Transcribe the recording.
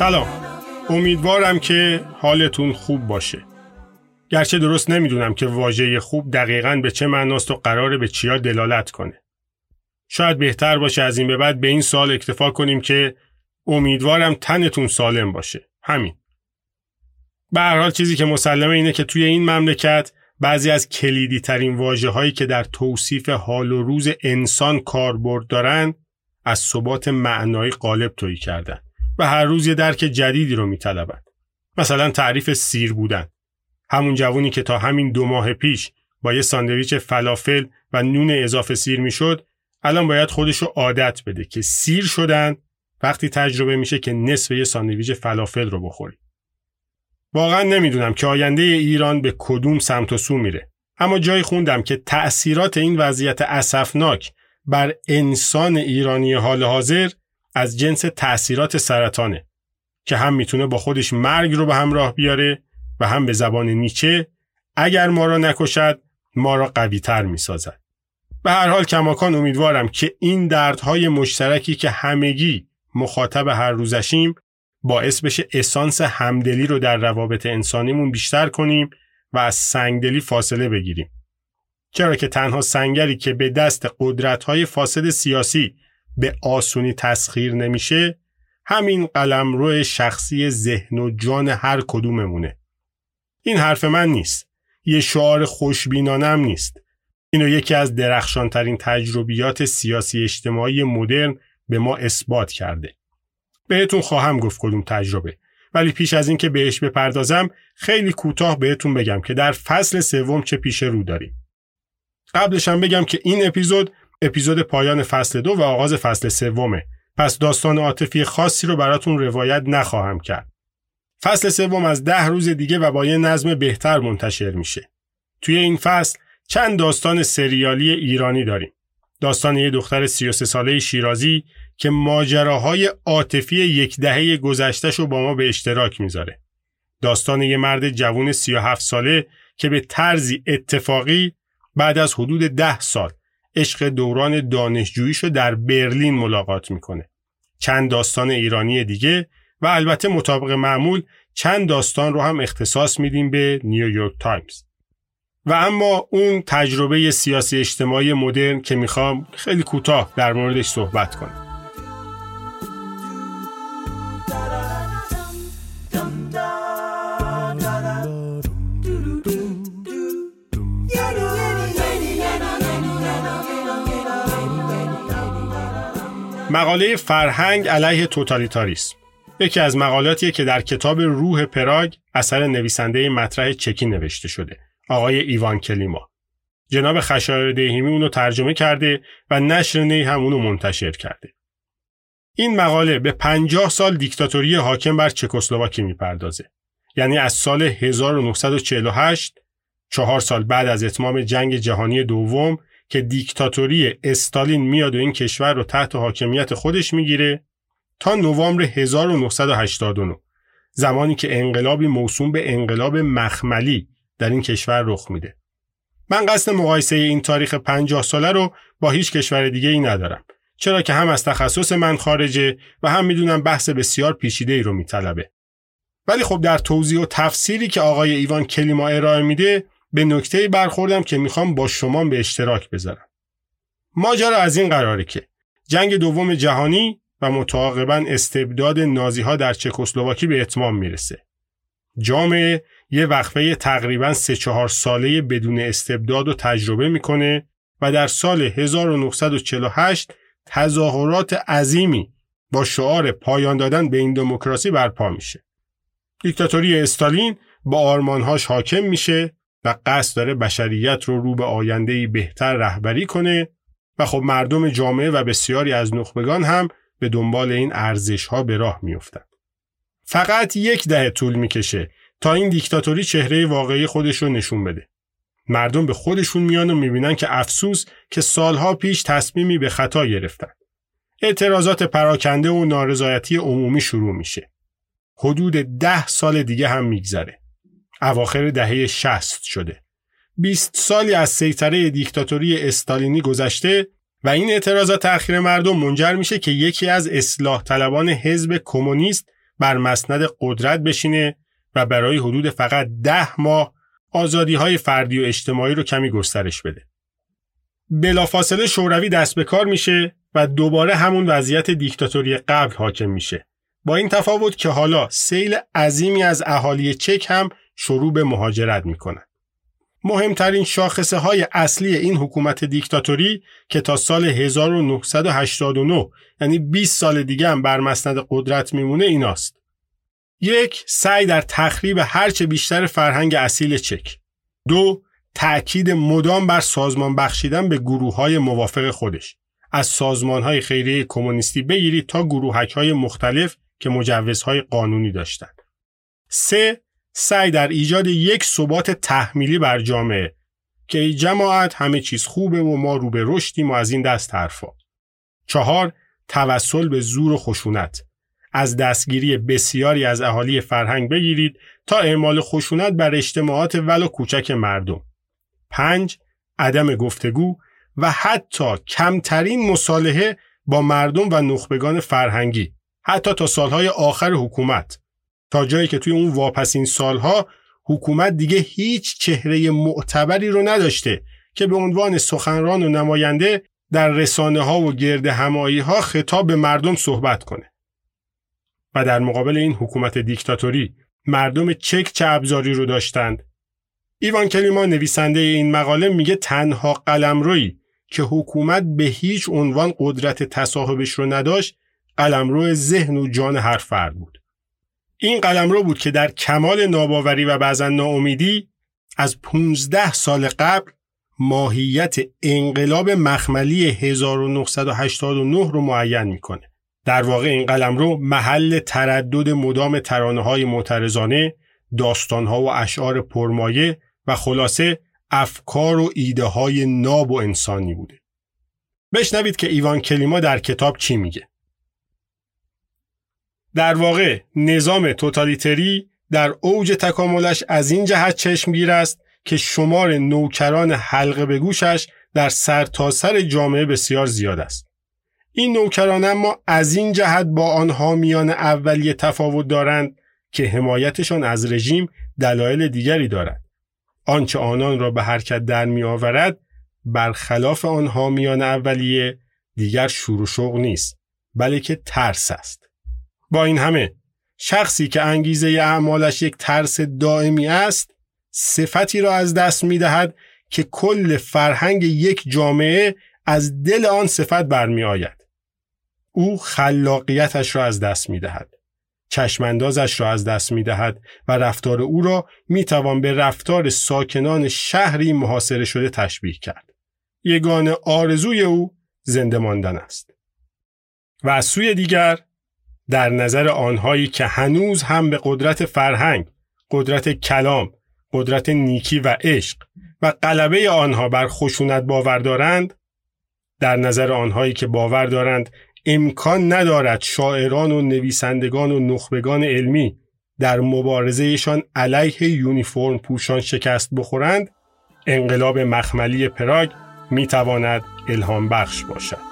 سلام. امیدوارم که حالتون خوب باشه. گرچه درست نمی‌دونم که واژه خوب دقیقا به چه معناست و قراره به چیا دلالت کنه. شاید بهتر باشه از این به بعد به این سال اکتفا کنیم که امیدوارم تنتون سالم باشه. همین. به هر حال چیزی که مسلمه اینه که توی این مملکت بعضی از کلیدی ترین واجه هایی که در توصیف حال و روز انسان کاربرد دارن از ثبات معنایی قالب تهی کردن. و هر روز یه درک جدیدی رو میطلبند. مثلا تعریف سیر بودن. همون جوونی که تا همین دو ماه پیش با یه ساندویچ فلافل و نون اضافه سیر می‌شد الان باید خودشو عادت بده که سیر شدن وقتی تجربه میشه که نصف یه ساندویچ فلافل رو بخوری. واقعا نمی‌دونم که آینده ایران به کدوم سمت و سو میره. اما جایی خوندم که تأثیرات این وضعیت اسفناک بر انسان ایرانی حال حاضر از جنس تأثیرات سرطانه که هم می‌تونه با خودش مرگ رو به همراه بیاره و هم به زبان نیچه اگر ما را نکشد ما را قوی تر می‌سازد. به هر حال کماکان امیدوارم که این دردهای مشترکی که همگی مخاطب هر روزشیم باعث بشه اسانس همدلی رو در روابط انسانیمون بیشتر کنیم و از سنگدلی فاصله بگیریم. چرا که تنها سنگری که به دست قدرت‌های فاسد سیاسی به آسونی تسخیر نمیشه همین قلمرو شخصی ذهن و جان هر کدوممونه. این حرف من نیست. یه شعار خوشبینانم نیست. اینو یکی از درخشانترین تجربیات سیاسی اجتماعی مدرن به ما اثبات کرده. بهتون خواهم گفت کدوم تجربه ولی پیش از اینکه بهش بپردازم خیلی کوتاه بهتون بگم که در فصل سوم چه پیش رو داریم. قبلش هم بگم که این اپیزود اپیزود پایان فصل دو و آغاز فصل سومه. پس داستان عاطفی خاصی رو براتون روایت نخواهم کرد. فصل سوم از ده روز دیگه و با یه نظم بهتر منتشر میشه. توی این فصل چند داستان سریالی ایرانی داریم. داستان یه دختر 33 ساله شیرازی که ماجراهای عاطفی یک دهه گذشتهش رو با ما به اشتراک می‌ذاره. داستان یه مرد جوون 37 ساله که به طرزی اتفاقی بعد از حدود ده سال عشق دوران دانشجوییشو در برلین ملاقات می‌کنه. چند داستان ایرانی دیگه و البته مطابق معمول چند داستان رو هم اختصاص میدیم به نیویورک تایمز. و اما اون تجربه سیاسی اجتماعی مدرن که می‌خوام خیلی کوتاه در موردش صحبت کنم. مقاله فرهنگ علیه توتالیتاریسم. یکی از مقالاتیه که در کتاب روح پراگ اثر نویسنده مطرح چکی نوشته شده آقای ایوان کلیما. جناب خشایر دهیمی اونو ترجمه کرده و نشر نی هم اونو منتشر کرده. این مقاله به 50 سال دیکتاتوری حاکم بر چکسلواکی می‌پردازه. یعنی از سال 1948 چهار سال بعد از اتمام جنگ جهانی دوم که دیکتاتوری استالین میاد و این کشور رو تحت حاکمیت خودش می‌گیره تا نوامبر 1989 زمانی که انقلابی موسوم به انقلاب مخملی در این کشور رخ میده. من قصد مقایسه این تاریخ 50 ساله رو با هیچ کشور دیگه ای ندارم. چرا که هم از تخصص من خارجه و هم می‌دونم بحث بسیار پیچیده ای رو میطلبه. ولی خب در توضیح و تفسیری که آقای ایوان کلیما ارائه میده به نکته برخوردم که می‌خوام با شما به اشتراک بذارم. ماجرا از این قراره که جنگ دوم جهانی و متعاقبا استبداد نازی ها در چکسلواکی به اتمام می‌رسه. جامعه یه وقفه تقریبا سه چهار ساله بدون استبداد و تجربه می‌کنه و در سال 1948 تظاهرات عظیمی با شعار پایان دادن به این دموکراسی برپا میشه. دیکتاتوری استالین با آرمانهاش حاکم میشه و قصد داره بشریت رو رو به آینده بهتر رهبری کنه و خب مردم جامعه و بسیاری از نخبگان هم به دنبال این ارزش ها به راه میافتند. فقط یک دهه طول می‌کشه تا این دیکتاتوری چهره واقعی خودش رو نشون بده. مردم به خودشون میان و می‌بینن که افسوس که سالها پیش تصمیمی به خطا گرفتن. اعتراضات پراکنده و نارضایتی عمومی شروع میشه. حدود ده سال دیگه هم میگذره. اواخر دهه 60 شده. 20 سالی از سیطره دیکتاتوری استالینی گذشته و این اعتراضات تأخیر مردم منجر میشه که یکی از اصلاح طلبان حزب کمونیست بر مسند قدرت بشینه و برای حدود فقط ده ماه آزادی های فردی و اجتماعی رو کمی گسترش بده. بلافاصله شوروی دست به کار میشه و دوباره همون وضعیت دیکتاتوری قبل حاکم میشه. با این تفاوت که حالا سیل عظیمی از اهالی چک هم شروع به مهاجرت می‌کنن. مهمترین شاخصه های اصلی این حکومت دیکتاتوری که تا سال 1989 یعنی 20 سال دیگه هم بر مسند قدرت میمونه ایناست. یک سعی در تخریب هرچه بیشتر فرهنگ اصیل چک. دو تأکید مدام بر سازمان بخشیدن به گروه های موافق خودش. از سازمان های خیریه کمونیستی بگیرید تا گروهک های مختلف که مجوزهای قانونی داشتند. سه سعی در ایجاد یک ثبات تحمیلی بر جامعه که ای جماعت همه چیز خوبه و ما رو به رشدیم و از این دست حرفا. چهار توسل به زور و خشونت از دستگیری بسیاری از اهالی فرهنگ بگیرید تا اعمال خشونت بر اجتماعات ولو کوچک مردم. پنج عدم گفتگو و حتی کمترین مصالحه با مردم و نخبگان فرهنگی حتی تا سالهای آخر حکومت تا جایی که توی اون واپسین سالها حکومت دیگه هیچ چهره معتبری رو نداشته که به عنوان سخنران و نماینده در رسانه ها و گرد همایی ها خطاب به مردم صحبت کنه. و در مقابل این حکومت دیکتاتوری مردم چک چه ابزاری رو داشتند؟ ایوان کلیما نویسنده این مقاله میگه تنها قلمرویی که حکومت به هیچ عنوان قدرت تصاحبش رو نداشت قلمرو ذهن و جان هر فرد بود. این قلمرو بود که در کمال ناباوری و بعضا ناامیدی از 15 سال قبل ماهیت انقلاب مخملی 1989 رو معین می‌کنه. در واقع این قلمرو محل تردد مدام ترانه های معترضانه، داستان ها و اشعار پرمایه و خلاصه افکار و ایده های ناب و انسانی بوده. بشنوید که ایوان کلیما در کتاب چی میگه. در واقع نظام توتالیتری در اوج تکاملش از این جهت چشمگیر است که شمار نوکران حلقه به گوشش در سرتاسر سر جامعه بسیار زیاد است. این نوکران اما از این جهت با آنها میان اولیه تفاوت دارند که حمایتشان از رژیم دلایل دیگری دارد. آنچه آنان را به حرکت در می آورد برخلاف آنها میان اولیه دیگر شور و شوق نیست بلکه ترس است. با این همه شخصی که انگیزه اعمالش یک ترس دائمی است صفتی را از دست می دهد که کل فرهنگ یک جامعه از دل آن صفت برمی آید. او خلاقیتش را از دست می دهد. چشماندازش را از دست می دهد و رفتار او را می توان به رفتار ساکنان شهری محاصره شده تشبیه کرد. یگان آرزوی او زنده ماندن است. و از سوی دیگر در نظر آنهایی که هنوز هم به قدرت فرهنگ، قدرت کلام، قدرت نیکی و عشق و قلبه آنها بر خشونت باور دارند، در نظر آنهایی که باور دارند امکان ندارد شاعران و نویسندگان و نخبگان علمی در مبارزهشان علیه یونیفرم پوشان شکست بخورند انقلاب مخملی پراگ می‌تواند الهام بخش باشد.